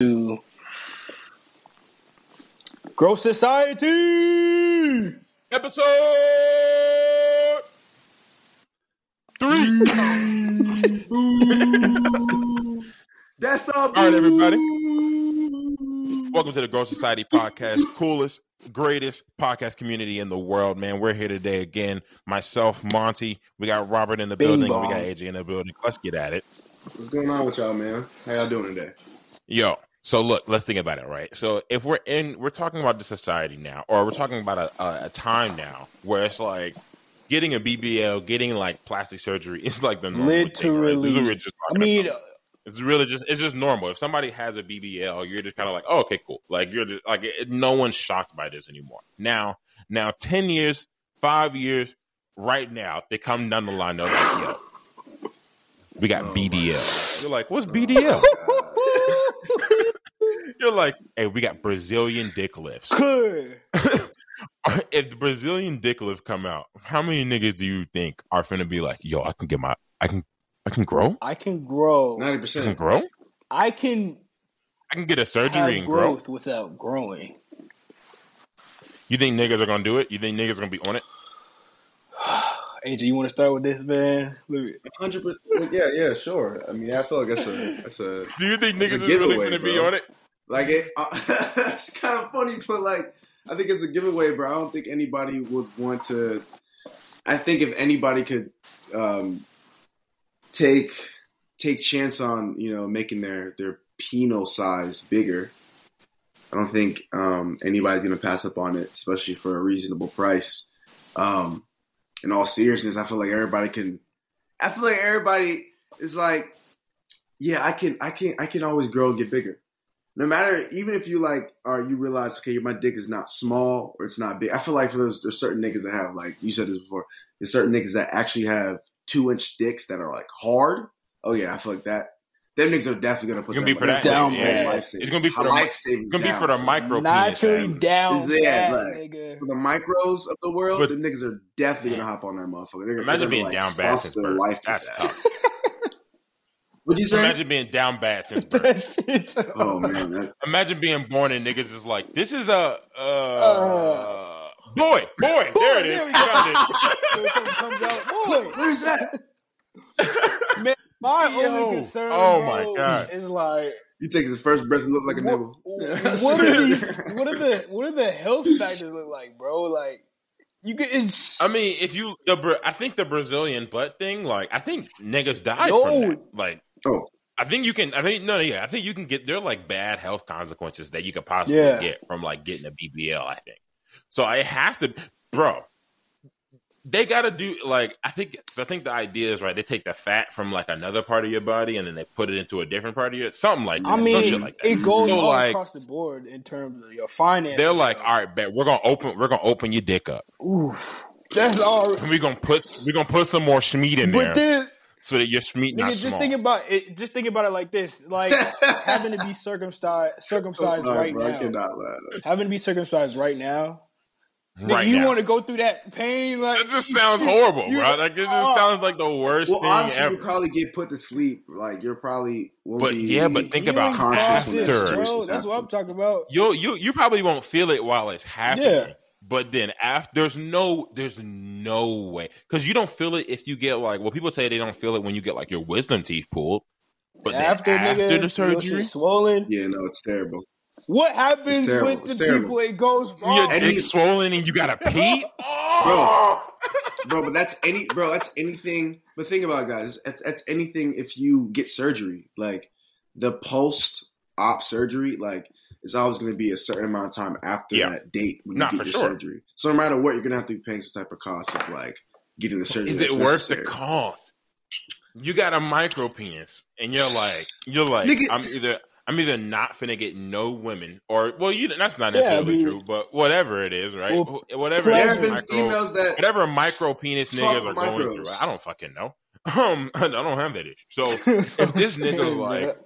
To Grow Society. Episode three. That's up. All right, everybody. Welcome to the Grow Society podcast, coolest, greatest podcast community in the world, man. We're here today again. Myself, Monty. We got Robert in the Bing building. bong. We got AJ in the building. Let's get at it. What's going on with y'all, man? How y'all doing today? Yo, so look, let's think about it, right? So if we're in, we're talking about the society now, or we're talking about a, a, a time now where it's like getting a BBL, getting like plastic surgery is like the normal thing, right? This is what Literally. we're just I mean, about. It's really just it's just normal. If somebody has a BBL, you're just kind of like, oh, okay, cool. Like you're just like it, no one's shocked by this anymore. Now, now, ten years, five years, right now, they come down the line. They're like, yo, we got BDL. You're like, what's BDL? you're like, hey, we got Brazilian dick lifts. if the Brazilian dick lift come out, how many niggas do you think are finna be like, yo, I can get my, I can, I can grow, I can grow. Ninety I can percent. grow, I can I can get a surgery have and grow. growth without growing. You think niggas are gonna do it? You think niggas are gonna be on it? AJ, you want to start with this, man? Hundred percent. Yeah, yeah, sure. I mean, I feel like that's a that's a Do you think niggas are really gonna be bro. on it? like it. Uh, it's kind of funny, but like I think it's a giveaway, bro. I don't think anybody would want to. I think if anybody could um, take take chance on you know making their their penal size bigger, I don't think um, anybody's gonna pass up on it, especially for a reasonable price. Um, in all seriousness, I feel like everybody can. I feel like everybody is like, yeah, I can, I can, I can always grow and get bigger. No matter, even if you like, or you realize, okay, my dick is not small or it's not big. I feel like for those, there's certain niggas that have, like you said this before, there's certain niggas that actually have two inch dicks that are like hard. Oh yeah, I feel like that. Them niggas are definitely gonna put It's gonna be for money that down on bad. life savings. It's gonna be for the- life savings. It's gonna be for the for micro penis. Naturally down Yeah, bad, like- nigga. For the micros of the world, But- them niggas are definitely gonna hop on that motherfucker. They're, Imagine they're being gonna, down bad since birth. life with That's that. tough. What'd you say? Imagine being down bad since birth. That's oh man, Imagine being born and niggas is like, this is a uh, boy, boy. There it is. there we Found it. Comes out, boy, where's that? man, my Yo, only concern, oh bro, my God. is like, You take his first breath and look like a what, nibble. what are these? What are the what are the health factors look like, bro? Like, you get it's I mean, if you the Bra- I think the Brazilian butt thing, like I think niggas died No. from that. Like Oh, I think you can. I think no, yeah. I think you can get. There are like bad health consequences that you could possibly Yeah. get from like getting a BBL. I think so. It has to, bro. They got to do like I think. I think the idea is right. They take the fat from like another part of your body and then they put it into a different part of your something like that. I some mean, shit like that. it goes So, all like- across the board in terms of your finances. They're like, all right, bet we're gonna open. We're gonna open your dick up. Ooh, that's all. And we're gonna put. We're gonna put some more schmeat in there But then, so that your schmeat not nigga, just small. think about it. Just think about it like this: like having to be circumcised, circumcised sorry, right bro, I now. cannot laugh. Having to be circumcised right now. Nigga, right you want to go through that pain? Like That just sounds horrible, You- bro. Like it just Oh. sounds like the worst Well, thing honestly, ever. you probably get put to sleep. Like you're probably won't But be. yeah, but think about ain't conscious conscious, when after. bro. situation's That's what I'm talking about. you you you probably won't feel it while it's happening. Yeah. But then after, there's no, there's no way because you don't feel it if you get like. Well, people say they don't feel it when you get like your wisdom teeth pulled. But after, after, nigga, the your surgery, shit swollen. Yeah, no, it's terrible. What happens terrible. with the people it goes wrong? your And dick he- swollen and you gotta pee. Bro. Oh. bro. But that's any, bro. That's anything. But think about it, guys. That's, that's anything. If you get surgery, like the post-op surgery, like it's always going to be a certain amount of time after Yeah. that date when Nah, you for get your sure. surgery. So no matter what, you're going to have to be paying some type of cost of like getting the surgery. Is it that's worth the cost? You got a micro penis, and you're like, you're like, Nigga- I'm either. I'm either not finna get no women, or well, you that's not Yeah, necessarily I mean- true, but whatever it is, right? Well, whatever There it have been micro, females that whatever micro penis niggas are going through. I don't fucking know. Um, I don't have that issue. So if this nigga like,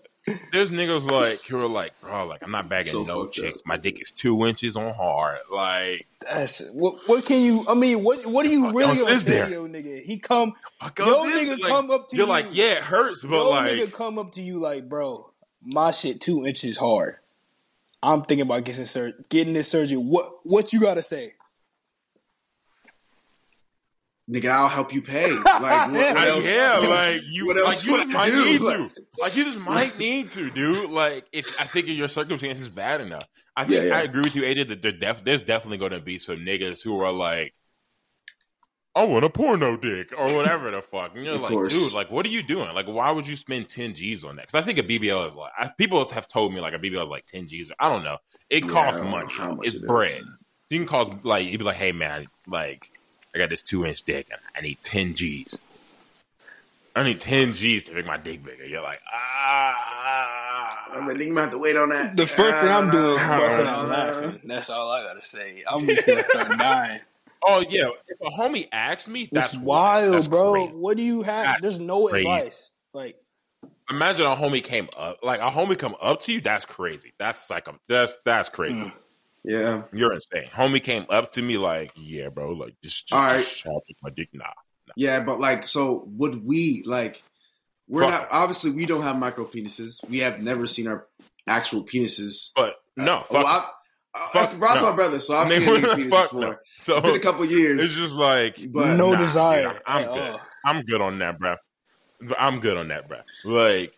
there's niggas like who are like, bro, like I'm not bagging So no chicks. up. My dick is two inches on hard. Like, That's what. What can you? I mean, what? What do you really else on is there? video, nigga? He come. fuck Yo, else is nigga, like, come up to you're you. like, yeah, it hurts, but Yo, like, nigga, come up to you like, bro, my shit two inches hard. I'm thinking about getting sur- getting this surgery. What? What you gotta say? Nigga, I'll help you pay. Like, what, what I- else? yeah, like you, what like you just might do? need Like- to, like you just might need to, dude. Like if I think your circumstances bad enough, I think Yeah, yeah. I agree with you, AJ. That there def- there's definitely going to be some niggas who are like, I want a porno dick or whatever the fuck, and you're Of like, course. dude, like what are you doing? Like why would you spend ten G's on that? Because I think a BBL is like I, people have told me like a BBL is like ten G's. I don't know. It Yeah, costs I don't know money. how much It's it is. bread. You can cost like you'd be like, hey man, like I got this two inch dick and I need ten G's. I need ten G's to make my dick bigger. You're like, ah. I'm like, nigga, I'm gonna have to wait on that. The first thing I'm doing is busting out ah, laughing. That's all I gotta say. I'm just gonna start dying. Oh yeah, if a homie asks me, that's It's wild, that's bro. crazy. What do you have? That's There's no crazy. advice. Like, Imagine a homie came up, like a homie come up to you. That's crazy. That's like a, that's that's crazy. Mm. Yeah. You're insane. Homie came up to me like, yeah, bro, like just just, All right. just my dick. Nah, Yeah, but like, so would we like? We're Fuck. not obviously we don't have micro penises. We have never seen our actual penises. but no, Uh, fuck. well, I, I, Fuck, Ross, no. my brother, so I've Nigga, seen a nigga fuck before. no. So It's been a couple years. it's just like, But- no nah, desire. dude, I'm good. all. I'm good on that, bro. I'm good on that, bro. Like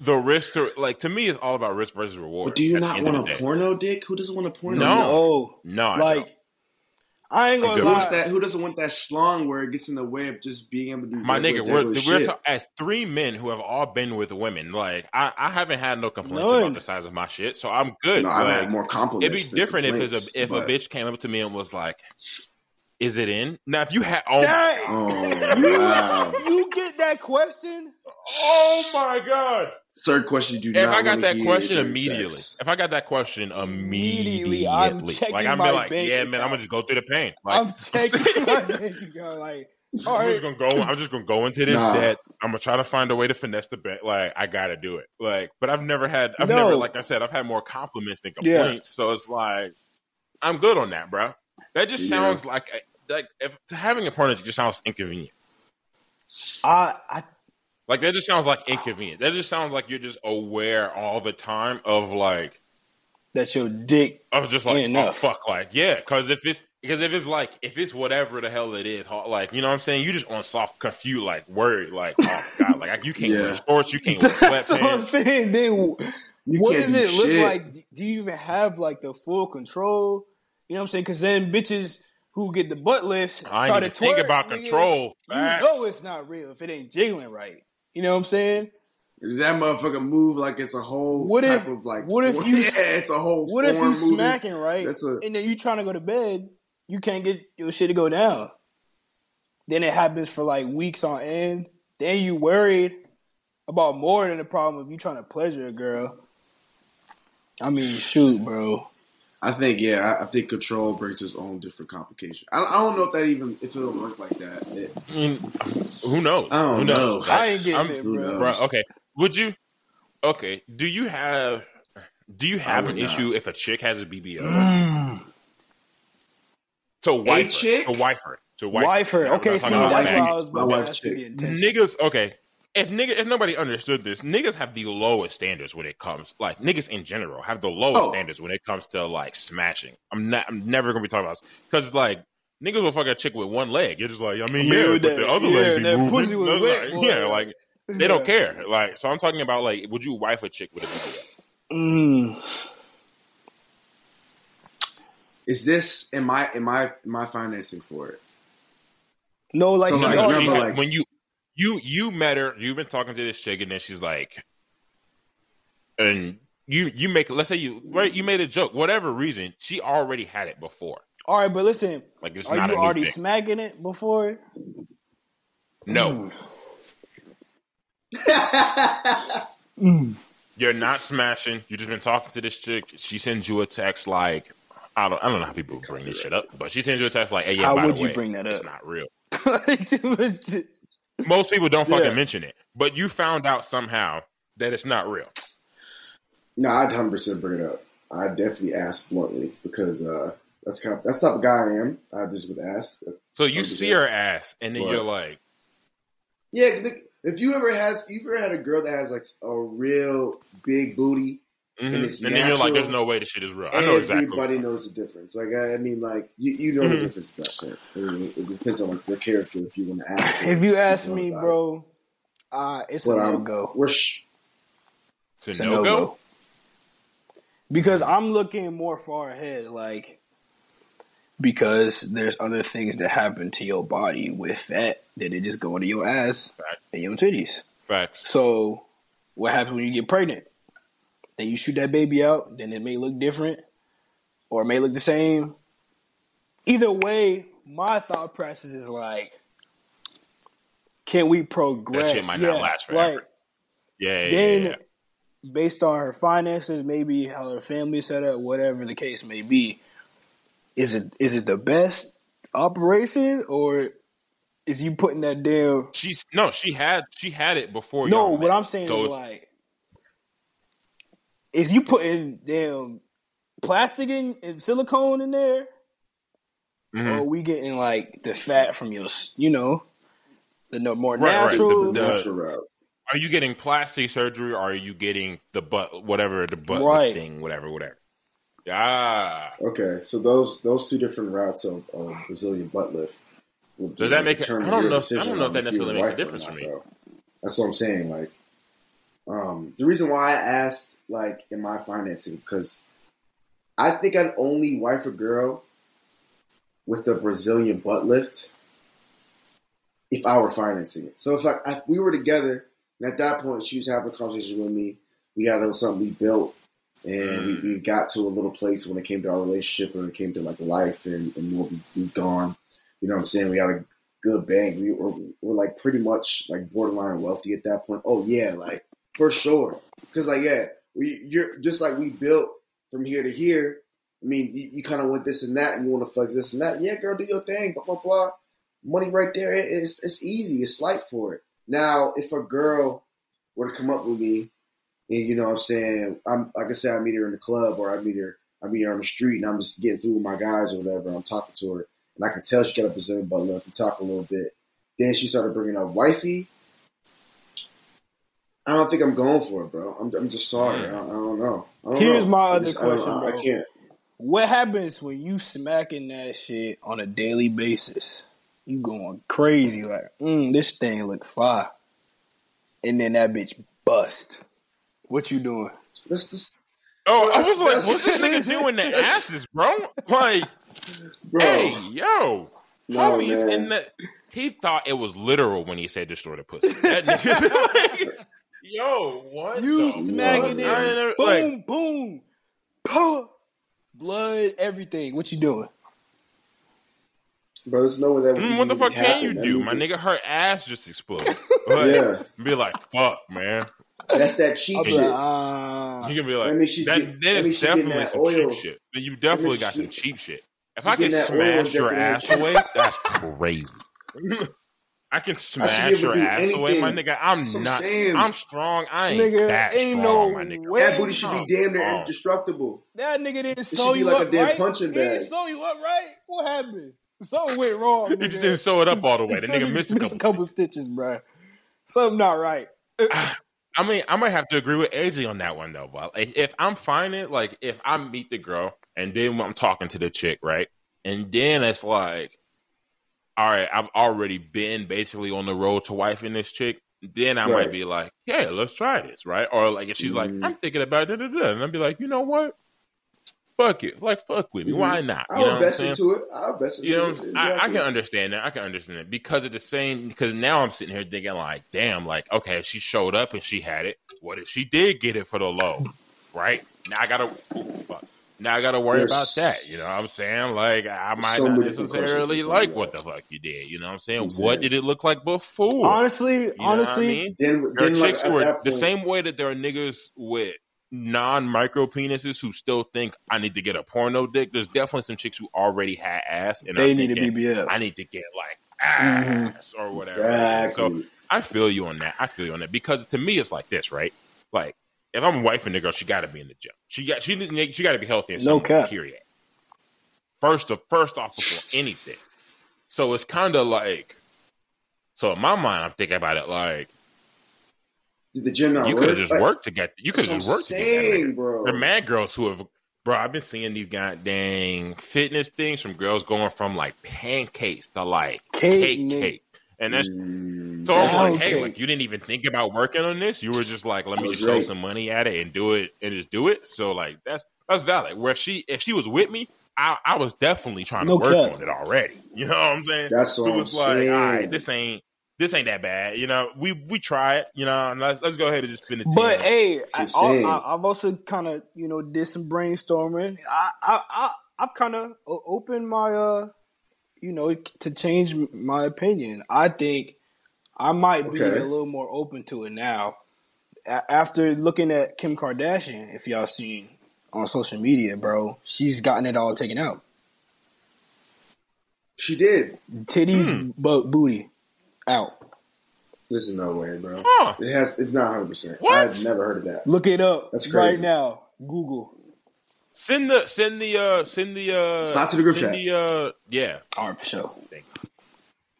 the risk to like to me, it's all about risk versus reward. but do you not want the a day. porno dick? Who doesn't want a porno? No. No, No, I like, don't. I ain't gonna good. Who lie. that? Who doesn't want that schlong where it gets in the way of just being able to do my nigga, we're, regular we're shit? ta- as three men who have all been with women. Like I, I haven't had no complaints None. about the size of my shit, so I'm good. No, I've had more compliments. it'd be different if it's a if but- a bitch came up to me and was like, "Is it in?" Now, if you had, oh, Dang! Oh wow! You get that question? oh my god. Third question: Do If not I got that question immediately, sex. if I got that question immediately, Immediately, I'm checking like I'm my be like, bank yeah, man, I'm gonna just go through the pain. Like, I'm taking my bank account, like, all I'm right. just gonna go. I'm just gonna go into this Nah. debt. I'm gonna try to find a way to finesse the bet. Like I gotta do it. Like, but I've never had. I've No. never, like I said, I've had more compliments than Yeah. complaints. So it's like I'm good on that, bro. That just Yeah. sounds like eh, like if having a partner just sounds inconvenient. I, I, Like that just sounds like inconvenient. That just sounds like you're just aware all the time of like that your dick. I was just like Ain't oh fuck like yeah because if it's because if it's like if it's whatever the hell it is like you know what I'm saying you just on soft confused like worried like oh god like you can't wear Yeah. shorts you can't wear That's what I'm saying. Then, You what does do it look like? Do you even have like the full control? You know what I'm saying? Because then bitches who get the butt lifts I try ain't to even think twerk, about nigga. control You Facts. know it's not real if it ain't jiggling right. You know what I'm saying? That motherfucker move like it's a whole What type if- of like. what if you- Yeah, it's a whole. What if you movie. smacking right, That's a- and then you trying to go to bed, you can't get your shit to go down. Then it happens for like weeks on end. Then you worried about more than the problem of you trying to pleasure a girl. I mean, shoot, bro. I think yeah, I, I think control brings its own different complication. I, I don't know if that even if it'll work like that. It- I mean, who knows I don't who knows know. I ain't getting I'm- it, bro. bro okay would you okay do you have do you have an would issue if a chick has a BBL Mm. to wife her chick? to wife her to wife, Wife her. Now, Okay, not see, talking about that's why I was My about to wife's ask chick. niggas okay if nigga if nobody understood this niggas have the lowest standards when it comes like niggas in general have the lowest Oh. standards when it comes to like smashing i'm not i'm never gonna be talking about this because like niggas will fuck a chick with one leg you're just like i mean Yeah, yeah, but that- the other yeah, leg be moving pussy was Like, wet, boy. yeah like they don't care like so i'm talking about like would you wife a chick with a BBL? Mm. Is this am I am I am I financing for it? No, like, So, like, No, remember, had- like- when you you you met her, you've been talking to this chick, and then she's like, and you you make let's say you right you made a joke, whatever reason, she already had it before. all right, but listen, Like it's are not you already smacking it before? no, Mm. you're not smashing. You just been talking to this chick. She sends you a text like. I don't, I don't know how people bring this shit up, but she sends you a text like, "Hey, yeah, How would you way, bring that up? It's not real." Like, it was just- Most people don't fucking Yeah. mention it, but you found out somehow that it's not real. No, I'd hundred percent bring it up. I definitely ask bluntly because uh, that's kind of that's the type of guy I am. I just would ask. So you see her ass, and then What? you're like, Yeah, if you ever had you ever had a girl that has like a real big booty, mhm. And and, it's then you're like, there's no way this shit is real. I know exactly. everybody knows the difference. Like I, I mean, like you, you know the Mhm. difference in that shit. I mean, it, it depends on like their character. If you want to ask, If you ask me, about it. bro, uh, it's but a no um, go. we're sh- It's It's a a no no go. go. Because I'm looking more far ahead, like because there's other things that happen to your body with that that it just go into your ass Fact. and your titties. Facts. So what happens when you get pregnant? Then you shoot that baby out, then it may look different or it may look the same. Either way, my thought process is like, can we progress? That shit might not last forever. Like, Yeah, yeah, then yeah, yeah. based on her finances, maybe how her family set up, whatever the case may be, is it is it the best operation or is you putting that damn She's no, she had she had it before. No, what met. I'm saying So is like is you putting damn plastic in and silicone in there Mhm. or are we getting like the fat from your you know the no, more Right, right. natural The- natural route. Are you getting plastic surgery or are you getting the butt, whatever the butt Right. thing, whatever, whatever? Ah, Okay, so those those two different routes of, of Brazilian butt lift. will Does that make it- I don't your know- I don't know if that necessarily makes a wife or difference for me. though. That's what I'm saying. Like, um, the reason why I asked, like, in my financing, because I think I'd only wife a girl with a Brazilian butt lift if I were financing it. So it's like if we were together, and at that point she was having a conversation with me. We had a little something we built, and we, mm. we got to a little place when it came to our relationship, when it came to like life and, and what we, we've gone. You know what I'm saying? We had a good bang. We were, we're like pretty much like borderline wealthy at that point. Oh yeah, like for sure. Because like yeah, we you're just like we built from here to here. I mean, you, you kind of want this and that, and you want to flex this and that. Yeah, girl, do your thing. Blah blah blah. Money right there. It- it's it's easy. It's light for it. Now, if a girl were to come up with me, and you know what I'm saying, I'm like I said, I meet her in the club or I meet her, I meet her on the street, and I'm just getting through with my guys or whatever. I'm talking to her, and I can tell she got a Brazilian butt lift. We talk a little bit. Then she started bringing up wifey. I don't think I'm going for it, bro. I'm, I'm just sorry. I, don't, I don't know. I don't Here's know. my other just- question, I, bro. I can't. What happens when you smacking that shit on a daily basis? You going crazy like, mm, this thing look fire, and then that bitch bust. What you doing? Let's oh, I That's- was like, what's this nigga doing to asses, bro? Like, bro. hey, yo, No, homie is in the. He thought it was literal when he said destroy the pussy. That nigga, like, yo, what? You smacking fuck? I it, never- boom, like, boom, Pah! blood, everything. What you doing? Bro, there's no way that would mm, what the fuck can you do, my nigga? Her ass just exploded. Like, Yeah, Be like, fuck, man. that's that cheap I'll shit. like, ah. You can be like, means she's that, get- that that is means she's getting definitely that some oil. cheap shit. You definitely got she- some cheap shit. If I can getting that oil smash your ass away, that's crazy. I can smash her your do ass away, my nigga. I'm That's not. saying. I'm strong. I ain't Nigga, that ain't strong, no my nigga. way. That booty should be damn near oh. indestructible. That nigga didn't should sew you like a up damn right. punching He didn't sew you up right. What happened? Something went wrong. He nigga. just didn't sew it up all the way. The nigga missed a couple. couple stitches, bro. Something not right. Uh, I mean, I might have to agree with AJ on that one though. But like, if I'm finding like if I meet the girl and then I'm talking to the chick, right, and then it's like, all right, I've already been basically on the road to wifing this chick. Then I might be like, yeah, let's try this, right? Or like if she's like, Mhm. I'm thinking about it, and I'd be like, you know what? Fuck it, like fuck with me. Mhm. Why not? You I'll know what I'm invest into it. I'll invest into You know, it. I'm- I, I can understand that. I can understand that because it's the same. Because now I'm sitting here thinking, like, damn, like, okay, she showed up and she had it. What if she did get it for the low? Right now, I gotta. ooh, fuck. Now I gotta worry There's about that. You know what I'm saying? Like, I might so not necessarily like what the fuck you did. You know what I'm saying? I'm What did it look like before? Honestly, You know what I honestly, mean? Then, then chicks at who are that the same way that there are niggas with non micro penises who still think I need to get a porno dick. There's definitely some chicks who already had ass and they are need a thinking, BBL. I need to get like mm-hmm. ass or whatever. Exactly. So I feel you on that. I feel you on that because to me it's like this, right? like if I'm wifing the girl, she got to be in the gym. She got she she got to be healthy. In No cap. Period. First of first off before anything. So it's kind of like. So in my mind, I'm thinking about it like Did the gym not you could have just Like, worked to get. You could have just worked to get that. bro. There are mad girls who have, bro. I've been seeing these goddamn fitness things from girls going from like pancakes to like Cake, cake, cake, and that's Mm, so. I'm Pound like, hey, like you didn't even think about working on this. You were just like, let me just throw some money at it and do it and just do it. So like that's that's valid. Where if she if she was with me, I, I was definitely trying No to work cap. on it already. You know what I'm saying? That's So what I'm it's like, saying. all right, this ain't this ain't that bad. You know, we we try it. You know, and let's let's go ahead and just spin the team. But hey, I, what I'm saying. I, I've also kind of you know did some brainstorming. I I, I I've kind of opened my uh you know to change my opinion. I think I might be Okay. a little more open to it now. A- after looking at Kim Kardashian, if y'all seen on social media, bro, she's gotten it all taken out. She did. Titties, Hmm. but booty out. This is no way, bro. Huh. It has. It's not 100. percent I've never heard of that. Look it up That's crazy. right now. Google. Send the send the uh send the uh Slide to the group send chat. the uh yeah. All right, for sure.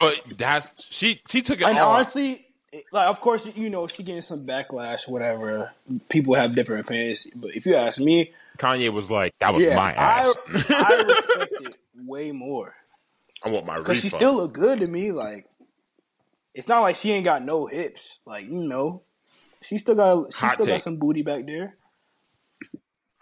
But that's she she took it And all. honestly, like of course you know she getting some backlash, whatever. People have different opinions, but if you ask me, Kanye was like, "That was yeah, my ass. I respect it way more I want my because she still look good to me. Like it's not like she ain't got no hips. Like you know, she still got she Hot still take. got some booty back there.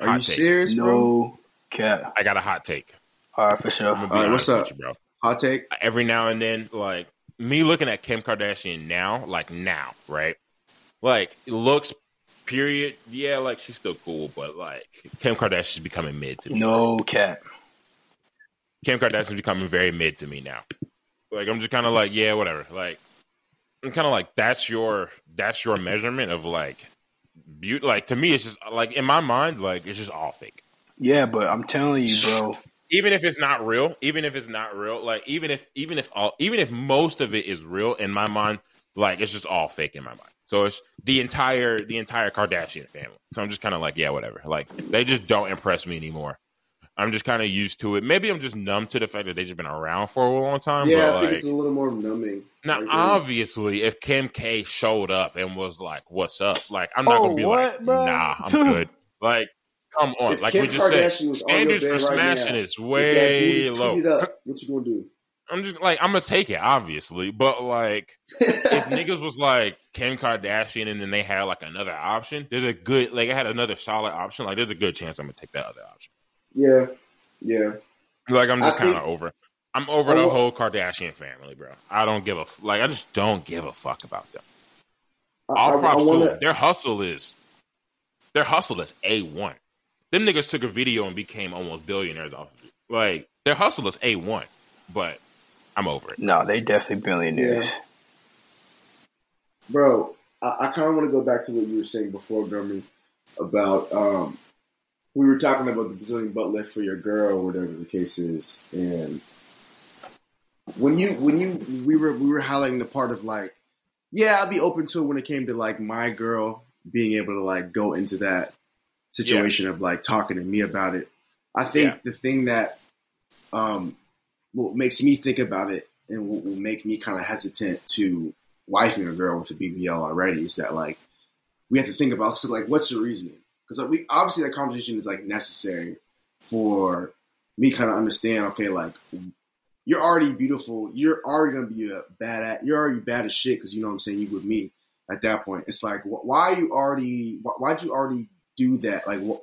Are Hot you take. serious, bro? No cat. I got a hot take. All right, for sure. I'm All right, what's up, you, bro. Hot take. Every now and then, like me looking at Kim Kardashian now, like now, right? Like it looks, period. Yeah, like she's still cool, but like Kim Kardashian's becoming mid to me. No cat. Kim Kardashian's becoming very mid to me now. Like I'm just kind of like, yeah, whatever. Like I'm kind of like that's your that's your measurement of like beauty. Like to me, it's just like in my mind, like it's just all fake. Yeah, but I'm telling you, bro. Even if it's not real, even if it's not real, like even if even if all even if most of it is real in my mind, like it's just all fake in my mind. So it's the entire the entire Kardashian family. So I'm just kind of like, yeah, whatever. Like they just don't impress me anymore. I'm just kind of used to it. Maybe I'm just numb to the fact that they've just been around for a long time. Yeah, but I like, think it's a little more numbing. now, I agree. obviously, if Kim K showed up and was like, "What's up?" Like, I'm not Oh, gonna be what, like, bro? "Nah, I'm good." Like, come on, If like Kim we just said, Kardashian was on your standards for bed right smashing now, is If that way low. titted Up, what you gonna do? I'm just like, I'm gonna take it, obviously, but like, if niggas was like Kim Kardashian and then they had like another option, there's a good, like, I had another solid option. Like, there's a good chance I'm gonna take that other option. Yeah, yeah. Like, I'm just kind of think- over. I'm over the whole Kardashian family, bro. I don't give a like. I just don't give a fuck about them. I, All I, props I to wanna, them. Their hustle is their hustle is a one. Them niggas took a video and became almost billionaires off of it. Like their hustle is a one, but I'm over it. No, they definitely billionaires. Yeah. bro. I, I kind of want to go back to what you were saying before, Gummy, about um, we were talking about the Brazilian butt lift for your girl, whatever the case is, and when you when you we were we were highlighting the part of like, yeah, I'd be open to it when it came to like my girl being able to like go into that situation of like talking to me about it. I think Yeah. the thing that um, what makes me think about it and what will make me kind of hesitant to wifing a girl with a BBL already is that like we have to think about so like what's the reasoning because we obviously that conversation is like necessary for me kind of understand okay like you're already beautiful you're already gonna be a bad at you're already bad as shit because you know what I'm saying you with me at that point it's like wh- why are you already wh- why'd you already do that like what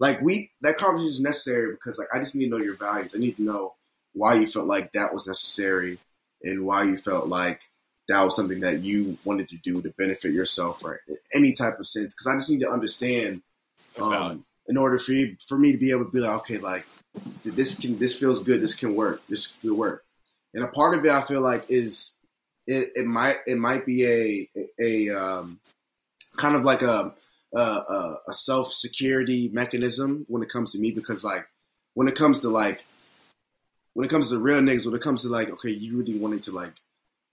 like we that conversation is necessary because like I just need to know your values I need to know why you felt like that was necessary and why you felt like that was something that you wanted to do to benefit yourself or any type of sense. Because I just need to understand. Um, in order for you, for me to be able to be like, okay, like this can this feels good, this can work, this will work. And a part of it, I feel like, is it, it might it might be a a um, kind of like a a, a, self security mechanism when it comes to me because like when it comes to like when it comes to real niggas, when it comes to like okay, you really wanting to like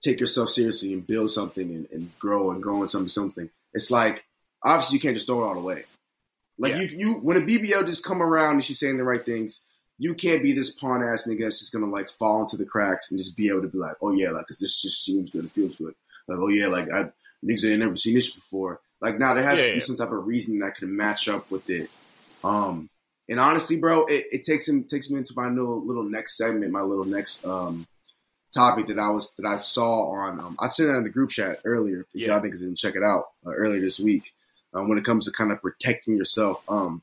take yourself seriously and build something and, and grow and grow in something something. It's like obviously you can't just throw it all away. Like Yeah. you, you when a BBL just come around and she's saying the right things, you can't be this pawn ass nigga that's just gonna like fall into the cracks and just be able to be like, oh yeah, like 'cause this just seems good, it feels good. Like oh yeah, like I niggas ain't never seen this before. Like now there has Yeah, to be yeah. some type of reason that can match up with it. Um, and honestly, bro, it, it takes him takes me into my little little next segment, my little next um topic that I was that I saw on. Um, I sent it in the group chat earlier. If Yeah. y'all niggas didn't check it out uh, earlier this week. Um, when it comes to kind of protecting yourself, um,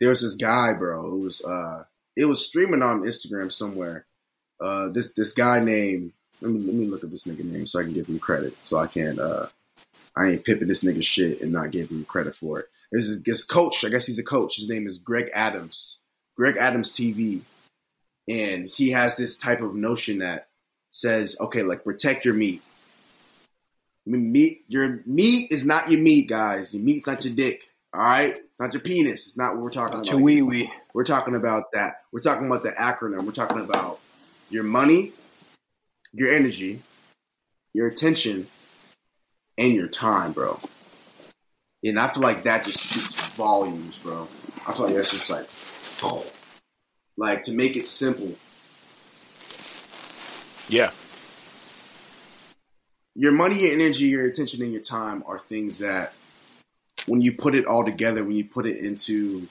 there was this guy, bro. It was uh, it was streaming on Instagram somewhere. Uh, this this guy named let me let me look up this nigga name so I can give him credit. So I can't uh, I ain't pipping this nigga shit and not give him credit for it. There's this, this coach. I guess he's a coach. His name is Greg Adams. Greg Adams TV, and he has this type of notion that says, okay, like protect your meat. I mean, meat, your meat is not your meat, guys. Your meat's not your dick. All right, it's not your penis. It's not what we're talking about. Your wee wee. We're talking about that. We're talking about the acronym. We're talking about your money, your energy, your attention, and your time, bro. And I feel like that just speaks volumes, bro. I feel like that's just like, oh, like to make it simple. Yeah. Your money, your energy, your attention, and your time are things that, when you put it all together, when you put it into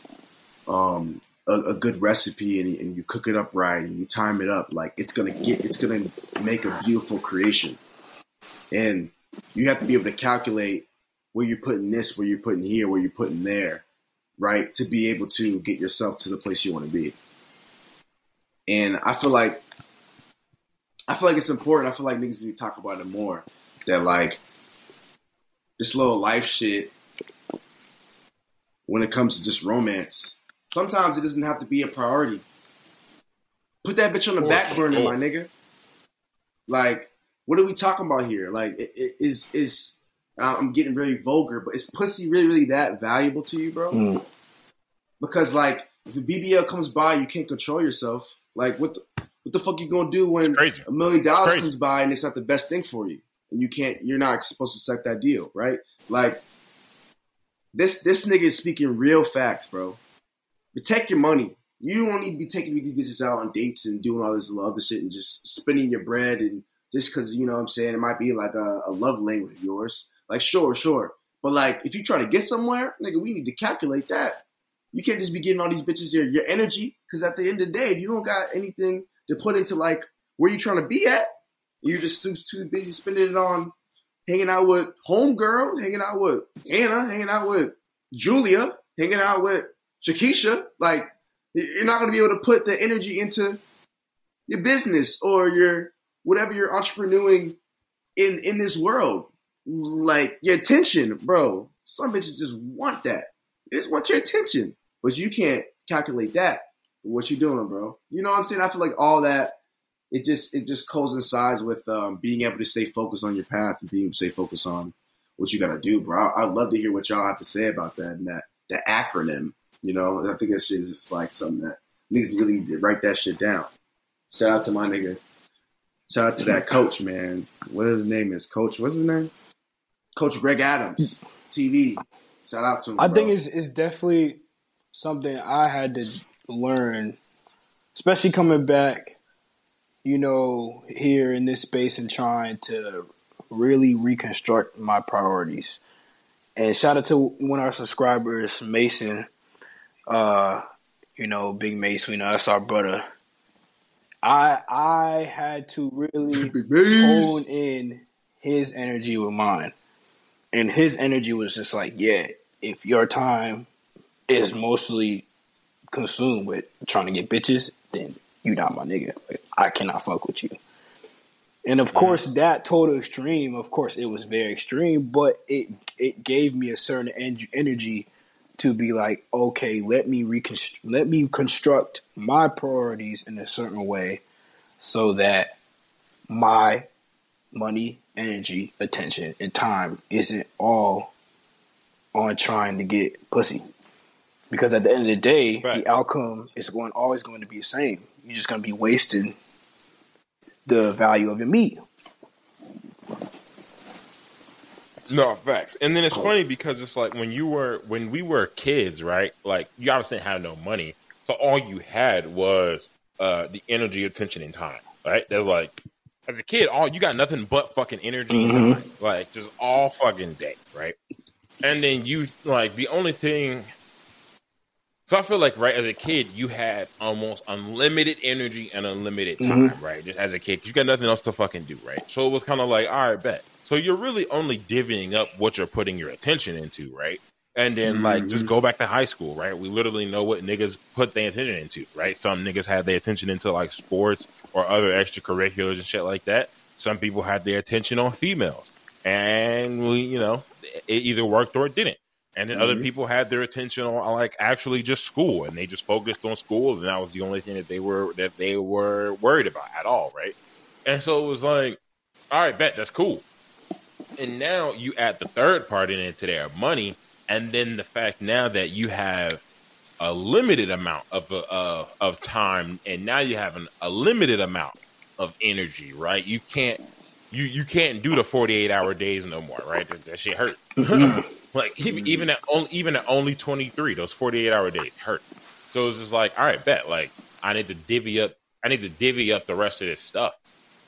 um, a, a good recipe and, and you cook it up right and you time it up, like it's gonna get, it's gonna make a beautiful creation. And you have to be able to calculate where you're putting this, where you're putting here, where you're putting there, right, to be able to get yourself to the place you want to be. And I feel like, I feel like it's important. I feel like niggas need to talk about it more. That like this little life shit when it comes to just romance. Sometimes it doesn't have to be a priority. Put that bitch on the For back burner, sure. my nigga. Like, what are we talking about here? Like, i- i- is is I'm getting very vulgar, but is pussy really really that valuable to you, bro? Mm. Because like, if the BBL comes by, you can't control yourself. Like, what the what the fuck you gonna do when a million dollars comes by and it's not the best thing for you, and you can't, you're not supposed to accept that deal, right? Like this, this nigga is speaking real facts, bro. Protect your money. You don't need to be taking these bitches out on dates and doing all this other shit and just spending your bread and just because you know what I'm saying it might be like a, a love language of yours. Like sure, sure, but like if you try to get somewhere, nigga, we need to calculate that. You can't just be getting all these bitches your your energy because at the end of the day, if you don't got anything to put into like where you trying to be at, you're just too, too busy spending it on hanging out with homegirl, hanging out with Anna, hanging out with Julia, hanging out with Shakisha. Like you're not going to be able to put the energy into your business or your whatever you're entrepreneuring in in this world. Like your attention, bro. Some bitches just want that. They just want your attention, but you can't calculate that. What you doing, bro? You know what I'm saying? I feel like all that it just it just coincides with um, being able to stay focused on your path and being able to stay focused on what you got to do, bro. I, I'd love to hear what y'all have to say about that and that the acronym. You know, I think that shit is just like something that niggas really need to write that shit down. Shout out to my nigga. Shout out to that coach, man. What his name is? Coach, what's his name? Coach Greg Adams, TV. Shout out to him. I bro. think it's it's definitely something I had to learn, especially coming back, you know, here in this space and trying to really reconstruct my priorities. And shout out to one of our subscribers, Mason. Uh, you know, Big Mason, we know that's our brother. I I had to really hone in his energy with mine. And his energy was just like, yeah, if your time is mostly consumed with trying to get bitches, then you not my nigga. Like, I cannot fuck with you. And of course, that total extreme, of course, it was very extreme, but it it gave me a certain en- energy to be like, okay, let me reconstru- let me construct my priorities in a certain way, so that my money, energy, attention, and time isn't all on trying to get pussy. Because at the end of the day, Right. the outcome is going always going to be the same. You're just going to be wasting the value of your meat. No facts. And then it's funny because it's like when you were when we were kids, right? Like you obviously didn't have no money, so all you had was uh the energy, attention, and time. Right? There's like as a kid, all you got nothing but fucking energy and time, like just all fucking day, right? And then you like the only thing. So I feel like right as a kid, you had almost unlimited energy and unlimited mm-hmm. time, right? Just as a kid, you got nothing else to fucking do, right? So it was kind of like, all right, bet. So you're really only divvying up what you're putting your attention into, right? And then like just mm-hmm. go back to high school, right? We literally know what niggas put their attention into, right? Some niggas had their attention into like sports or other extracurriculars and shit like that. Some people had their attention on females, and we, you know, it either worked or it didn't. And then other people had their attention on like actually just school, and they just focused on school, and that was the only thing that they were that they were worried about at all, right? And so it was like, all right, bet that's cool. And now you add the third part in into their money, and then the fact now that you have a limited amount of uh, of time, and now you have an, a limited amount of energy, right? You can't you you can't do the forty eight hour days no more, right? That, that shit hurt. like even, mm-hmm. even at only even at only twenty three, those forty eight hour days hurt. So it's just like, all right, bet. Like I need to divvy up. I need to divvy up the rest of this stuff.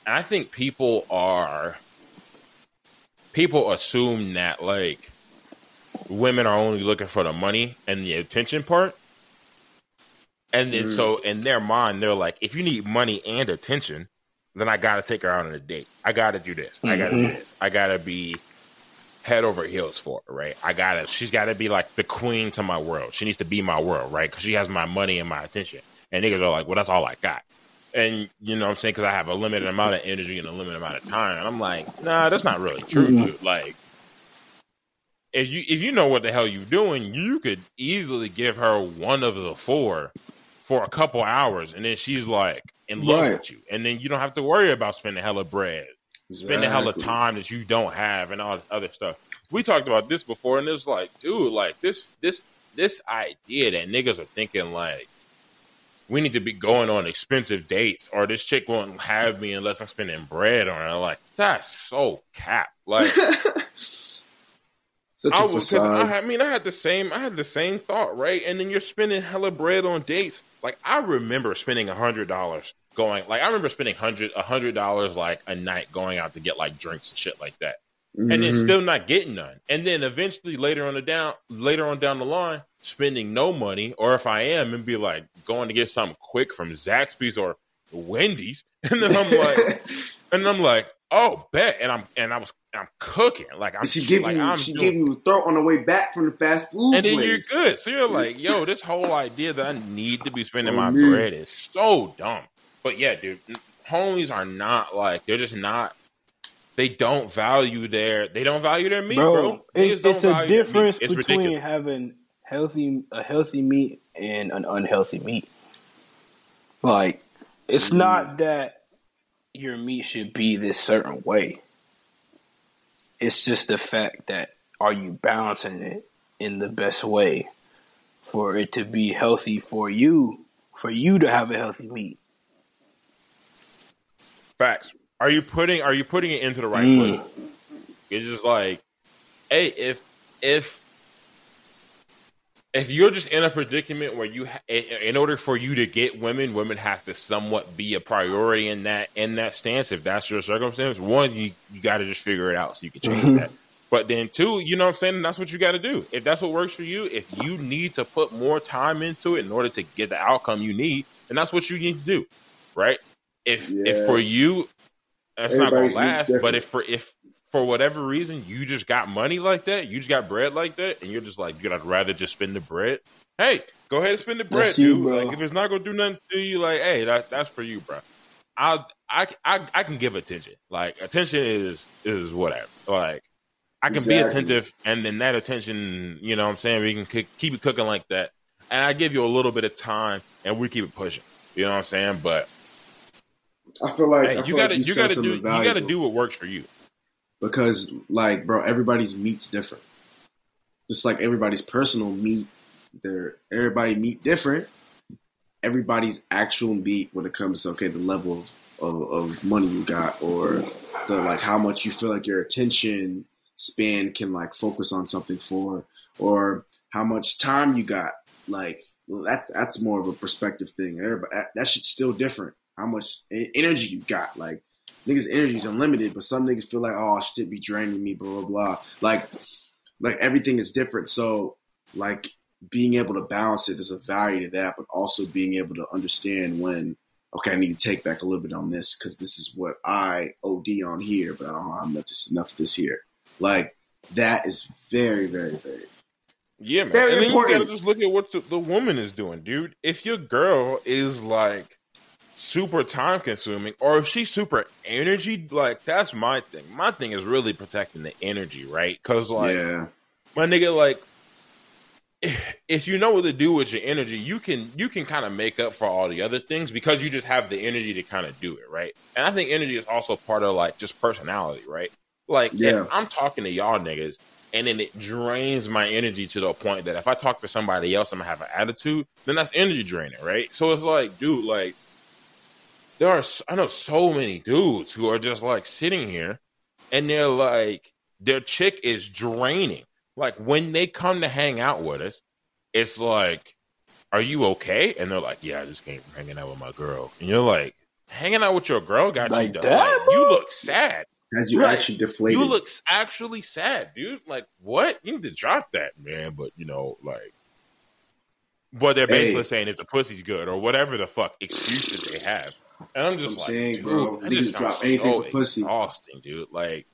And I think people are people assume that like women are only looking for the money and the attention part. And then so mm-hmm. in their mind, they're like, if you need money and attention, then I gotta take her out on a date. I gotta do this. I gotta do mm-hmm. this. I gotta be head over heels for right? I gotta. She's gotta be like the queen to my world. She needs to be my world, right? Because she has my money and my attention. And niggas are like, well, that's all I got. And you know what I'm saying? Because I have a limited amount of energy and a limited amount of time. And I'm like, nah, that's not really true, mm-hmm. dude. Like, if you if you know what the hell you're doing, you could easily give her one of the four for a couple hours, and then she's like in love Right. with you, and then you don't have to worry about spending hella bread, spending hella Exactly. time that you don't have, and all this other stuff. We talked about this before, and it's like, dude, like this this this idea that niggas are thinking like we need to be going on expensive dates, or this chick won't have me unless I'm spending bread on her. Like that's so cap. Like Such a I was, cause. I, I mean, I had the same, I had the same thought, right? And then you're spending hella bread on dates. Like I remember spending a hundred dollars going, like I remember spending hundred, a hundred dollars like a night going out to get like drinks and shit like that, and then Mhm. still not getting none. And then eventually later on the down, later on down the line, spending no money, or if I am, and be like going to get something quick from Zaxby's or Wendy's, and then I'm like, and I'm like, oh, bet, and I'm and I was I'm cooking, like I'm she give like, you, I'm she doing- give you a throat on the way back from the fast food and then place. you're good. So you're like, yo, this whole idea that I need to be spending Oh, my man. bread is so dumb. But yeah, dude, homies are not like they're just not. They don't value their. They don't value their meat, bro. bro. It's, it's a value their meat. difference It's between ridiculous. having healthy a healthy meat and an unhealthy meat. Like, it's Mm. not that your meat should be this certain way. It's just the fact that are you balancing it in the best way for it to be healthy for you, for you to have a healthy meat. Facts. Are you putting Are you putting it into the right Mm. place? It's just like, hey, if if if you're just in a predicament where you, ha- in in order for you to get women, women have to somewhat be a priority in that in that stance. If that's your circumstance, one, you you got to just figure it out so you can change that. But then two, you know what I'm saying? That's what you got to do. If that's what works for you, if you need to put more time into it in order to get the outcome you need, then that's what you need to do, right? If if for you that's not gonna last, but if for if for whatever reason you just got money like that, you just got bread like that, and you're just like you'd rather just spend the bread. Hey, go ahead and spend the bread, That's dude. bro. Like if it's not gonna do nothing to you, like hey, that that's for you, bro. I I I I can give attention. Like attention is is whatever. Like I can be attentive, and then that attention, you know, what I'm saying we can k- keep it cooking like that, and I give you a little bit of time, and we keep it pushing. You know what I'm saying? But I feel like hey, I you gotta like you said gotta do you gotta do what works for you. because like bro everybody's meat's different just like everybody's personal meat they're everybody meat different everybody's actual meat when it comes to okay the level of, of, money you got or the like how much you feel like your attention span can like focus on something for, or how much time you got. Like that that's more of a perspective thing. Everybody, that shit's still different. How much energy you got? Like niggas' energy is unlimited, but some niggas feel like oh shit be draining me, blah blah blah. Like like everything is different. So like being able to balance it, there's a value to that, but also being able to understand when okay, I need to take back a little bit on this because this is what I OD on here, but I don't know how much this enough of this here. Like that is very, very, very Yeah, man. Very and then important. you gotta just look at what the, the woman is doing, dude. If your girl is like super time consuming, or if she's super energy, like that's my thing. My thing is really protecting the energy, right? Because like yeah. my nigga, like if- if you know what to do with your energy, you can you can kind of make up for all the other things because you just have the energy to kind of do it, right? And I think energy is also part of like just personality, right? Like Yeah. if I'm talking to y'all niggas and then it drains my energy to the point that if I talk to somebody else I'm gonna have an attitude, then that's energy draining, right? So it's like, dude, like there are I know so many dudes who are just like sitting here and they're like their chick is draining. Like when they come to hang out with us, it's like, "Are you okay?" And they're like, "Yeah, I just came from hanging out with my girl." And you're like, "Hanging out with your girl got Like you done. Like, you look sad. As you Right. actually deflated. You look actually sad, dude. Like what? You need to drop that, man." But you know, like. But they're basically Hey. saying if the pussy's good or whatever the fuck excuse that they have, and I'm just I'm like, saying, dude, bro, that just drop sounds anything so for pussy. exhausting, dude. Like,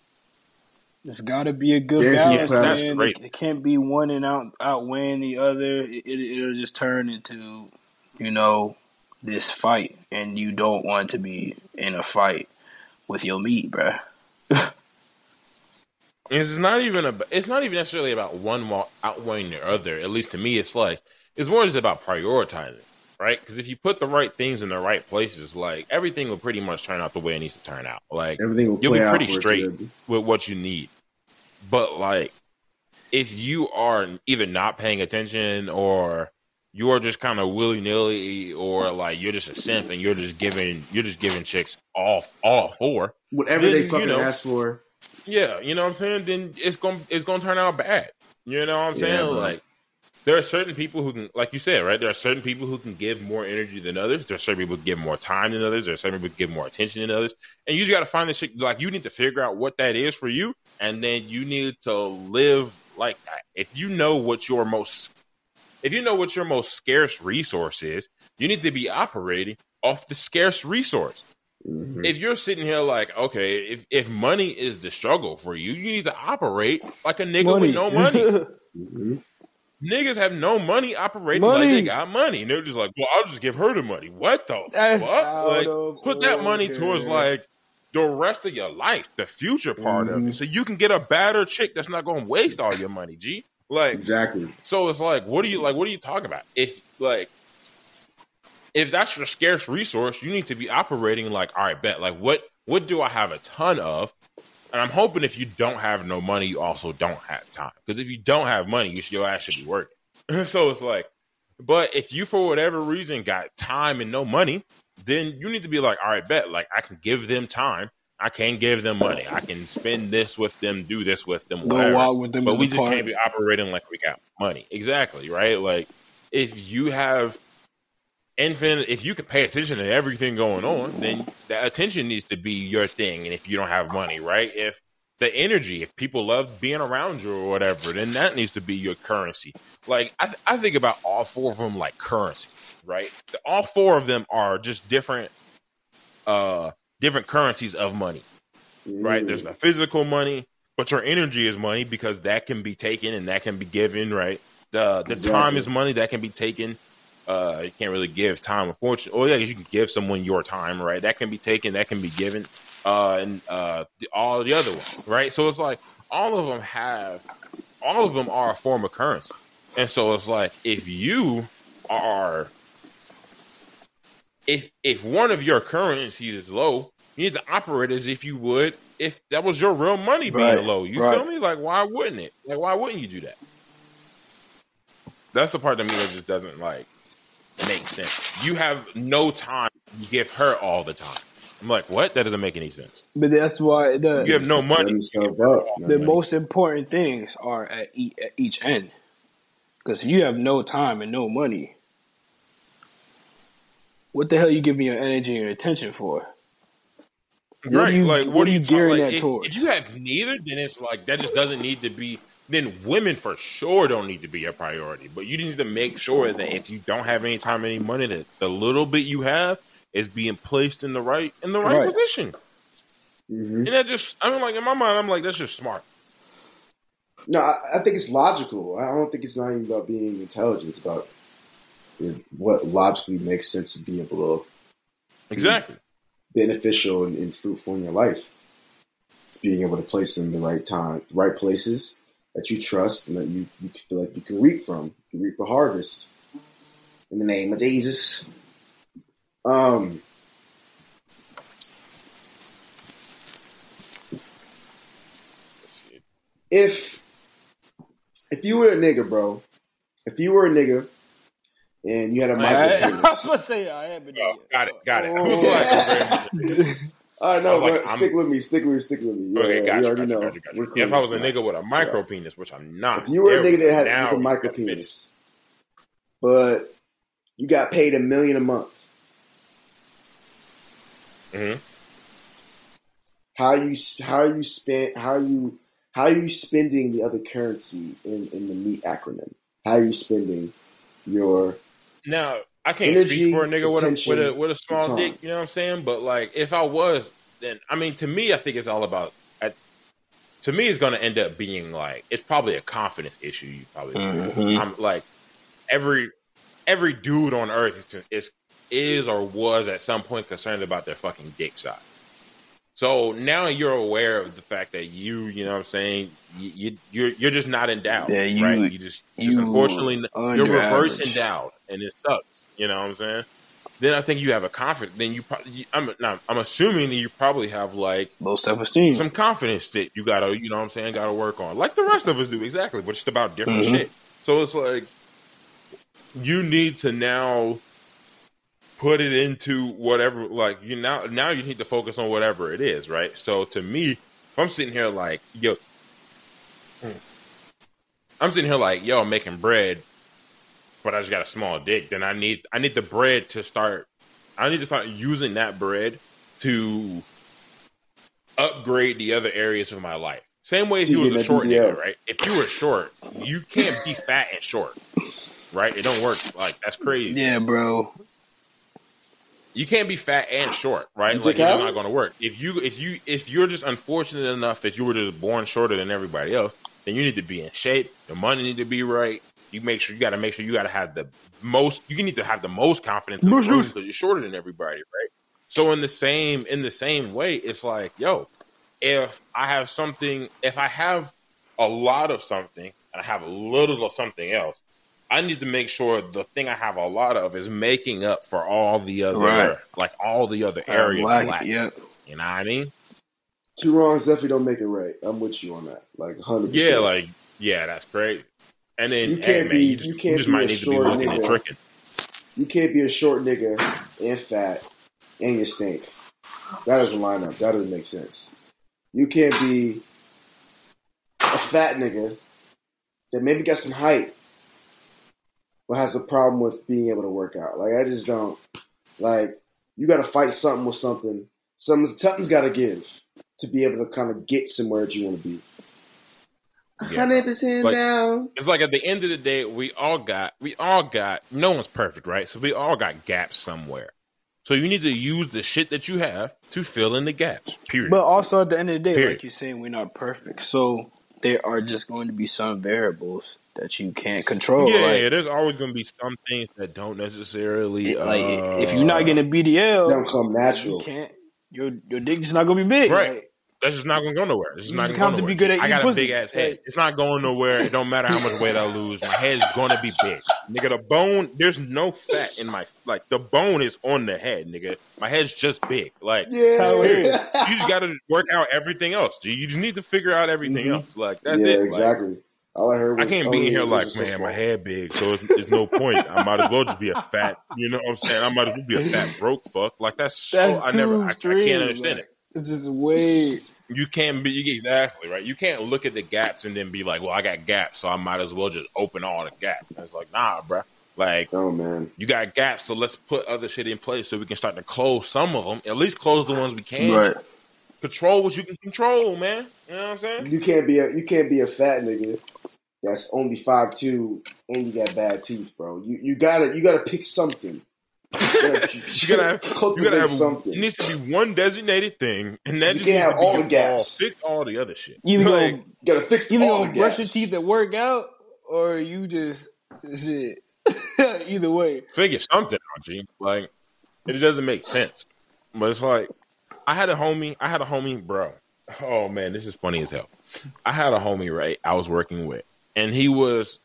It's got to be a good There's- balance, yes, that's man. great. It, it can't be one and out outweighing the other. It, it, it'll just turn into, you know, this fight, and you don't want to be in a fight with your meat, bruh. It's not even a. It's not even necessarily about one wa- outweighing the other. At least to me, it's like it's more just about prioritizing, right? Because if you put the right things in the right places, like everything will pretty much turn out the way it needs to turn out. Like Everything will you'll be pretty straight with what you need. But like, if you are either not paying attention or you are just kind of willy nilly, or like you're just a simp and you're just giving you're just giving chicks all all four, Whatever Then, they you fucking know, ask for. yeah, you know what I'm saying? Then it's gonna it's gonna turn out bad. You know what I'm Yeah, saying? bro. Like there are certain people who can, like you said, right? There are certain people who can give more energy than others. There are certain people who give more time than others. There are certain people who give more attention than others. And you just got to find this shit. Like you need to figure out what that is for you, and then you need to live like that. If you know what your most, if you know what your most scarce resource is, you need to be operating off the scarce resource Mhm. if you're sitting here like, okay, if, if money is the struggle for you, you need to operate like a nigga with no money. Mhm. Niggas have no money operating Money. like they got money. And they're just like, well, I'll just give her the money. What the That's fuck? Like, of put that money towards like the rest of your life, the future part of Mhm. it, so you can get a better chick that's not going to waste all your money. G, like, Exactly. so it's like, what are you like? What are you talking about? If like, if that's your scarce resource, you need to be operating like, all right, bet. Like, what what do I have a ton of? And I'm hoping if you don't have no money, you also don't have time. Because if you don't have money, you should actually be working. so it's like, but if you for whatever reason got time and no money, then you need to be like, all right, bet. Like, I can give them time. I can give them money. I can spend this with them, do this with them, Go out with them, but we the just park. can't be operating like we got money. Exactly, right? Like if you have infinite if you can pay attention to everything going on, then that attention needs to be your thing. And if you don't have money, right? If the energy, if people love being around you or whatever, then that needs to be your currency. Like I, th- I think about all four of them like currency, right? The- All four of them are just different, uh, different currencies of money right? There's the physical money, but your energy is money because that can be taken and that can be given, right? The the time is money that can be taken. Uh, you can't really give time, unfortunately. Oh yeah, you can give someone your time, right? That can be taken, that can be given, uh, and uh, the, all the other ones, right? So it's like all of them have, all of them are a form of currency, and so it's like if you are, if if one of your currencies is low, you need to operate as if you would if that was your real money being Right, low. You right. feel me? Like, why wouldn't it? Like, why wouldn't you do that? That's the part to me that just doesn't like make sense. You have no time to give her all the time. I'm like, what? That doesn't make any sense. But that's why the You have no money. Up, the man. most important things are at, e- at each end. Because if you have no time and no money, what the hell are you giving your energy and attention for? What right? are you- like, what what, are are you you talking- gearing like, that if, towards? If you have neither, then it's like that just doesn't need to be. Then women for sure don't need to be a priority. But you need to make sure that if you don't have any time, any money, that the little bit you have is being placed in the right in the right, Right. position. Mhm. And that just, I mean, like in my mind, I'm like, that's just smart. No, I, I think it's logical. I don't think it's not even about being intelligent. It's about what logically makes sense to be able to Exactly. beneficial and, and fruitful in your life. It's being able to place them in the right time, right places that you trust and that you, you feel like you can reap from. You can reap a harvest. In the name of Jesus. Um if if you were a nigga, bro, if you were a nigga and you had a micro I was gonna say I am. a Oh, nigga. got it, got it. I Oh. Was like, I'm All right, no, like, I'm- stick with me, stick with me, stick with me. Yeah, okay, yeah, got we you, already got you, know. got you, got. We're If I was a nigga with a micro penis, which I'm not, If you were a nigga that had a micro penis, but you got paid a million a month, Mhm. how you how you spend how you how are you spending the other currency in in the meat acronym? How are you spending your Now I can't Energy, speak for a nigga with a with a with a small dick. You know what I'm saying? But like, if I was, then I mean, to me, I think it's all about. I, to me, it's going to end up being like it's probably a confidence issue. You probably Mhm. I'm like every every dude on earth is, is is or was at some point concerned about their fucking dick size. So now you're aware of the fact that you, you know what I'm saying, you, you you're you're just not in doubt. Yeah, you- right? You just you just unfortunately you're reverse average. endowed, and it sucks. You know what I'm saying? Then I think you have a confidence. Then you, probably, I'm I'm assuming that you probably have like Low self esteem. some confidence that you gotta, you know what I'm saying, gotta work on. Like the rest of us do, exactly, but just about different Mhm. shit. So it's like you need to now put it into whatever like you now now you need to focus on whatever it is, right? So to me, if I'm sitting here like, yo I'm sitting here like, yo, I'm making bread, but I just got a small dick, then I need I need the bread to start I need to start using that bread to upgrade the other areas of my life. Same way if you you was a short that nigga, right? If you were short, you can't be fat and short, right? It don't work. Like that's crazy. yeah, bro. You can't be fat and short, right? You Like it's not going to work. If you if you if you're just unfortunate enough that you were just born shorter than everybody else, then you need to be in shape. Your money need to be right. You make sure you got to make sure you got to have the most. You need to have the most confidence in the Most room most. because you're shorter than everybody, right? So in the same in the same way, it's like, yo, if I have something, if I have a lot of something and I have a little of something else, I need to make sure the thing I have a lot of is making up for all the other, Right. like all the other areas. Black, lack. yep. You know what I mean? two wrongs definitely don't make it right. I'm with you on that. Like hundred Yeah, percent. like yeah, that's great. And then You can't man, be- you, just, you you, can't just be might a need to be short looking and nigga. tricking. you can't be a short nigga and fat and you stink. That doesn't line up. That doesn't make sense. You can't be a fat nigga that maybe got some height but has a problem with being able to work out. Like I just don't like you gotta fight something with something. Something's something's gotta give to be able to kind of get somewhere that you want to be. Yeah. Hundred percent Like- down. It's like at the end of the day, we all got, we all got, no one's perfect, right? So we all got gaps somewhere. So you need to use the shit that you have to fill in the gaps. Period. But also at the end of the day, Period. like you're saying, we're not perfect. So there are just going to be some variables that you can't control. yeah, like, yeah, there's always going to be some things that don't necessarily. it- like uh, if you're not getting a BDL, Don't come natural. you can't. Your your dick just not gonna be big, Right. Like, That's just not going to go nowhere. It's just not just going have to to be nowhere. good at I got eating a pussy. big ass head. It's not going nowhere. It don't matter how much weight I lose. My head's going to be big. Nigga, the bone, there's no fat in my, like, the bone is on the head, nigga. My head's just big. Like, Yeah. How you just got to work out everything else. You just need to figure out everything Mhm. else. Like, that's yeah, it. Like, exactly. All I heard I can't oh, be in here like, is so man, my small." head big, so it's, it's no point. I might as well just be a fat, you know what I'm saying? I might as well be a fat broke fuck. Like that's so That's I never I, I can't understand like, it. It's just way. You can't be exactly right. You can't look at the gaps and then be like, well, I got gaps, so I might as well just open all the gaps. And it's like, nah, bruh. Like Oh man, you got gaps, so let's put other shit in place so we can start to close some of them. At least close the ones we can. Control what you can control, man. You know what I'm saying? you can't be a you can't be a fat nigga that's only five two and you got bad teeth, bro. You you gotta you gotta pick something. You gotta, You gotta have, you gotta have something. it needs to be one designated thing, and that You just can't needs have to all the gaps. fault. Fix all the other shit. Either Like, go, You gotta fix either all go the brush your teeth and work out, or you just shit. either way, figure something out, G. Like it doesn't make sense. But it's like I had a homie. I had a homie, bro. Oh man, this is funny as hell. I had a homie, right? I was working with, and he was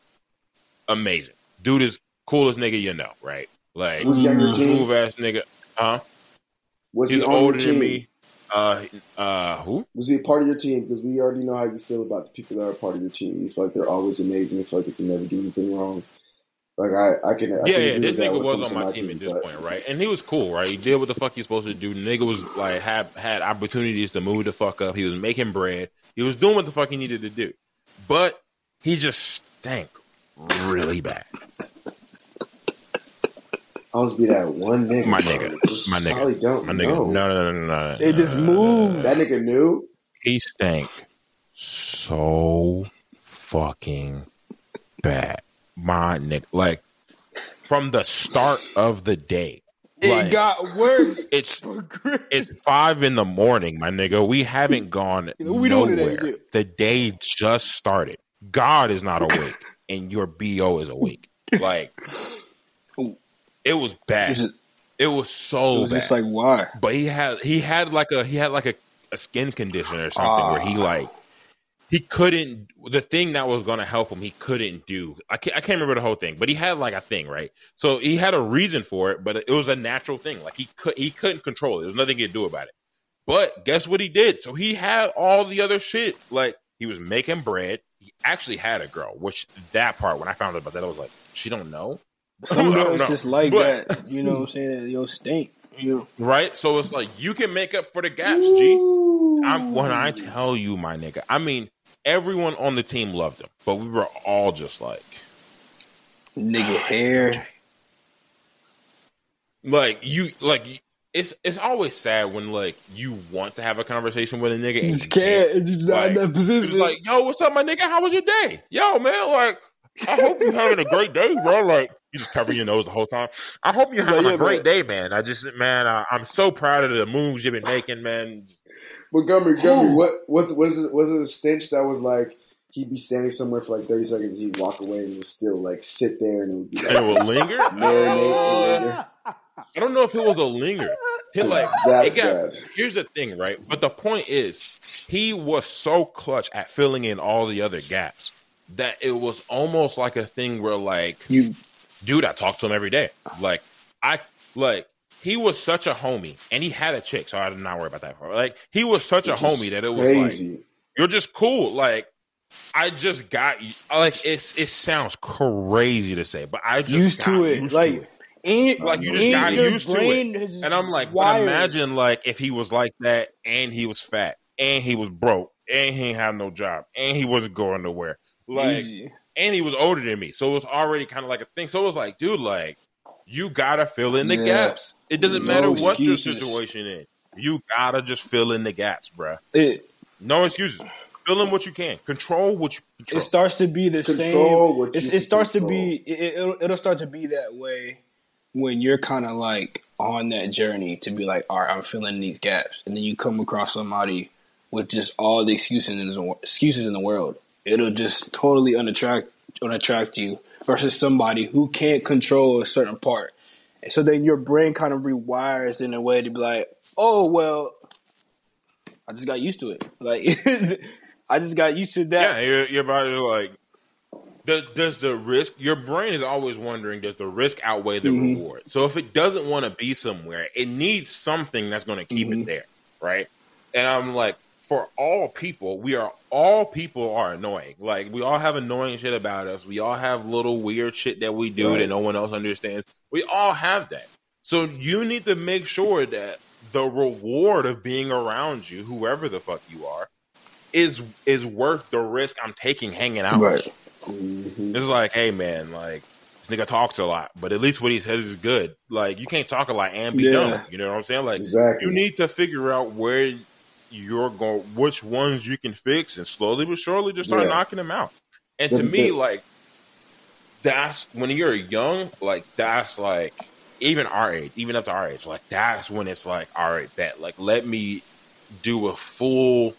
amazing. Dude is coolest nigga you know, right? Like Was he on your team? smooth ass nigga. Huh? Was He's he older team? than me. Uh, uh, who? Was he a part of your team? Because we already know how you feel about the people that are part of your team. You feel like they're always amazing. You feel like they can never do anything wrong. Like I, I can. I yeah, can yeah. This nigga was on to my team at this but- point, right? And he was cool, right? He did what the fuck he's supposed to do. Nigga was like had had opportunities to move the fuck up. He was making bread. He was doing what the fuck he needed to do, but he just stank really bad. I was be that one nigga. My nigga, Just my probably nigga, don't my nigga. know. No, no, no, no, no. They just no, moved. no, no. That nigga knew. He stank so fucking bad. My nigga, like from the start of the day. it like, got worse. it's. It's five in the morning, my nigga. We haven't gone You know, we doing it nowhere. every day. The day just started. God is not awake, and your bo is awake. Like it was bad. It's just- It was it so was bad. just like why? but he had he had like a he had like a, a skin condition or something where he Ah. like he couldn't the thing that was going to help him he couldn't do I can't, I can't remember the whole thing but he had like a thing right so he had a reason for it but it was a natural thing like he could he couldn't control it there's nothing he could do about it but guess what he did so he had all the other shit like he was making bread actually had a girl which that part when i found out about that i was like she don't know Some girls just like But- that. You know what I'm saying? Yo, stink. You know. right so it's like you can make up for the gaps g I'm when I tell you, my nigga, I mean everyone on the team loved him, but we were all just like, nigga hair. like you, like it's it's always sad when like you want to have a conversation with a nigga and you can't. can't. You're not Like, in that It's position. like, yo, what's up, my nigga? How was your day? Yo, man, like, I hope you're having a great day, bro. Like, you just cover your nose the whole time. I hope you're Like, having yeah, a great but- day, man. I just, man, I, I'm so proud of the moves you've been making, man. Montgomery, Montgomery, what what was it? Was it a stench that was like he'd be standing somewhere for like thirty seconds, he'd walk away and he would still like sit there and it would be And it like, will linger. Marinate and linger. Ah! I don't know if it was a linger. He like That's it got, bad. Here's the thing, right? But the point is, he was so clutch at filling in all the other gaps that it was almost like a thing where, like, you dude, I talk to him every day. Like, I like he was such a homie, and he had a chick, so I did not worry about that. part. Like, he was such a homie that it was like you're just cool. Like, I just got you. Like, it's it sounds crazy to say, but I just used got to it. used like to it. In, um, Like, you just got used to it. brain is just And I'm like, but imagine like if he was like that and he was fat and he was broke and he had no job and he wasn't going nowhere. Like Easy. and he was older than me. So it was already kind of like a thing. So it was like, dude, like you gotta fill in the Yeah. gaps. It doesn't No matter what your situation is. You gotta just fill in the gaps, bruh. It No excuses. Fill in what you can. Control what you control. it starts to be the Control same. what you it can starts to be. It, it'll, it'll start to be that way when you're kind of like on that journey to be like, all right, I'm filling these gaps, and then you come across somebody with just all the excuses in the excuses in the world. It'll just totally unattract unattract you versus somebody who can't control a certain part. And so then your brain kind of rewires in a way to be like, oh well, I just got used to it. Like I just got used to that. Yeah, your, your body like does, does the risk your brain is always wondering does the risk outweigh the Mhm. reward so if it doesn't want to be somewhere it needs something that's going to keep Mhm. it there right and i'm like for all people, we are all people are annoying. Like we all have annoying shit about us. We all have little weird shit that we do Right. that no one else understands. We all have that. So you need to make sure that the reward of being around you, whoever the fuck you are, is is worth the risk I'm taking hanging out. with you. Mhm. It's like, hey man, like this nigga talks a lot, but at least what he says is good. Like you can't talk a lot and be Yeah. dumb. You know what I'm saying? Like Exactly. you need to figure out where you're going, which ones you can fix, and slowly but surely just start Yeah. knocking them out. And to me, like that's when you're young, like that's like even our age, even up to our age, like that's when it's like, all right, bet, like let me do a full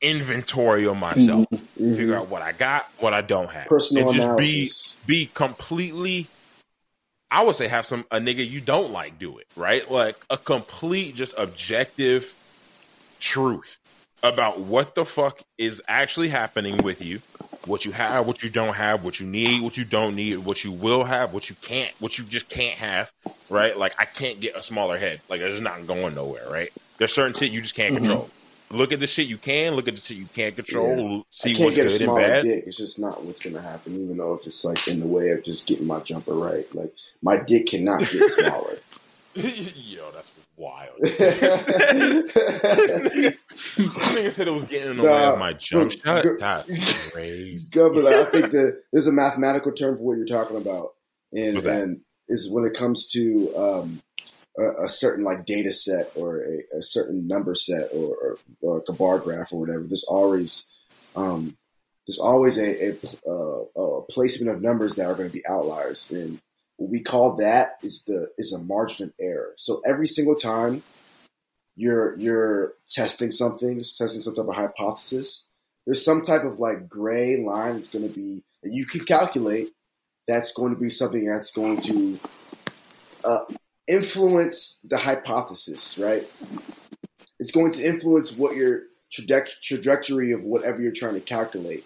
inventory of myself, Mhm. figure out what I got, what I don't have, Personal and just analysis. be be completely I would say have some a nigga you don't like do it, right? Like a complete just objective truth about what the fuck is actually happening with you, what you have, what you don't have, what you need, what you don't need, what you will have, what you can't, what you just can't have, right? Like I can't get a smaller head. Like it's not going nowhere, right? There's certain shit you just can't Mhm. control. Look at the shit you can, look at the shit you can't control, I see can't what's good and bad. dick. It's just not what's gonna happen, even though if it's like in the way of just getting my jumper right. Like my dick cannot get smaller. Yo, that's wild. Nigga said it was getting in the way of my jump shot. go- That's crazy. Governor, I think that there's a mathematical term for what you're talking about, and and is when it comes to um, a, a certain like data set or a, a certain number set or, or, or like a bar graph or whatever. There's always um, there's always a, a, a placement of numbers that are going to be outliers, and what we call that is the is a margin of error. So every single time you're you're testing something, testing some type of hypothesis, there's some type of like gray line that's going to be that you can calculate. That's going to be something that's going to uh, influence the hypothesis, right? It's going to influence what your traje- trajectory of whatever you're trying to calculate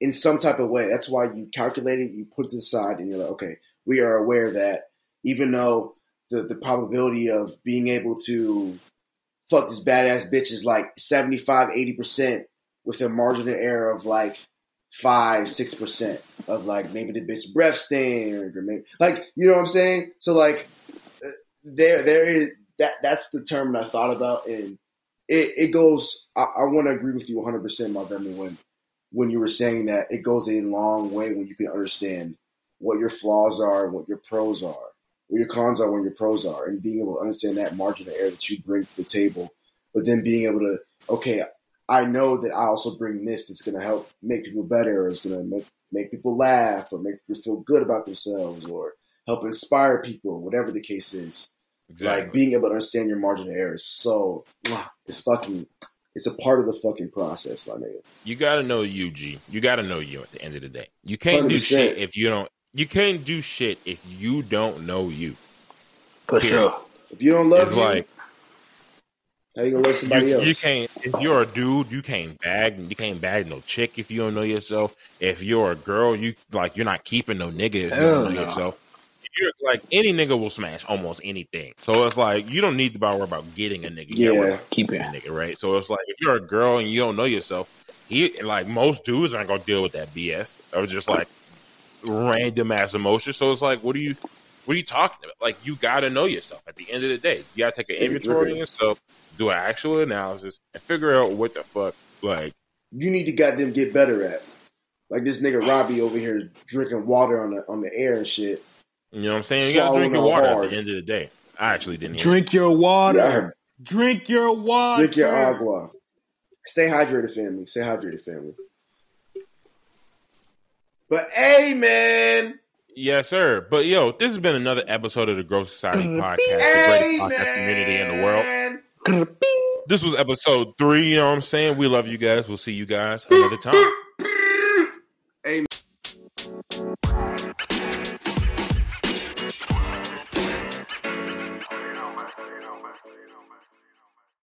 in some type of way. That's why you calculate it, you put it aside, and you're like, okay, we are aware that even though the, the probability of being able to fuck this badass bitch is like 75, 80% with a margin of error of like five, six percent of like maybe the bitch breath stink or maybe like you know what I'm saying? So like there there is that that's the term that I thought about and it, it goes I, I want to agree with you 100 percent my Montgomery when when you were saying that it goes a long way when you can understand what your flaws are what your pros are what your cons are when your pros are and being able to understand that margin of error that you bring to the table but then being able to okay I know that I also bring this that's going to help make people better, or it's going to make make people laugh, or make people feel good about themselves, or help inspire people, whatever the case is. Exactly. Like being able to understand your margin of error is so it's fucking it's a part of the fucking process, my nigga. you gotta know you, G. You gotta know you at the end of the day. You can't do 100%. shit if you don't you can't do shit if you don't know you. For Period. sure. If you don't love It's you, like how you gonna love somebody you, else? you can't if you're a dude, you can't bag you can't bag no chick if you don't know yourself. If you're a girl, you like you're not keeping no nigga if you don't know no. yourself. You're like any nigga will smash almost anything. So it's like you don't need to worry about getting a nigga. You Yeah. Keep it. a nigga, right? So it's like if you're a girl and you don't know yourself, he like most dudes aren't gonna deal with that BS or just like random ass emotion. So it's like, what are you, what are you talking about? Like you gotta know yourself. At the end of the day, you gotta take an inventory of yourself, do an actual analysis, and figure out what the fuck. Like you need to goddamn get better at. Like this nigga Robbie over here drinking water on the on the air and shit. You know what I'm saying? You gotta drink your water hard. at the end of the day. I actually didn't hear. Drink your water. Yeah, I heard- Drink your water. Drink your agua. Stay hydrated, family. Stay hydrated, family. But hey, man. Yes, sir. But yo, this has been another episode of the Growth Society podcast, the greatest podcast community in the world. This was episode three. You know what I'm saying? We love you guys. We'll see you guys another time.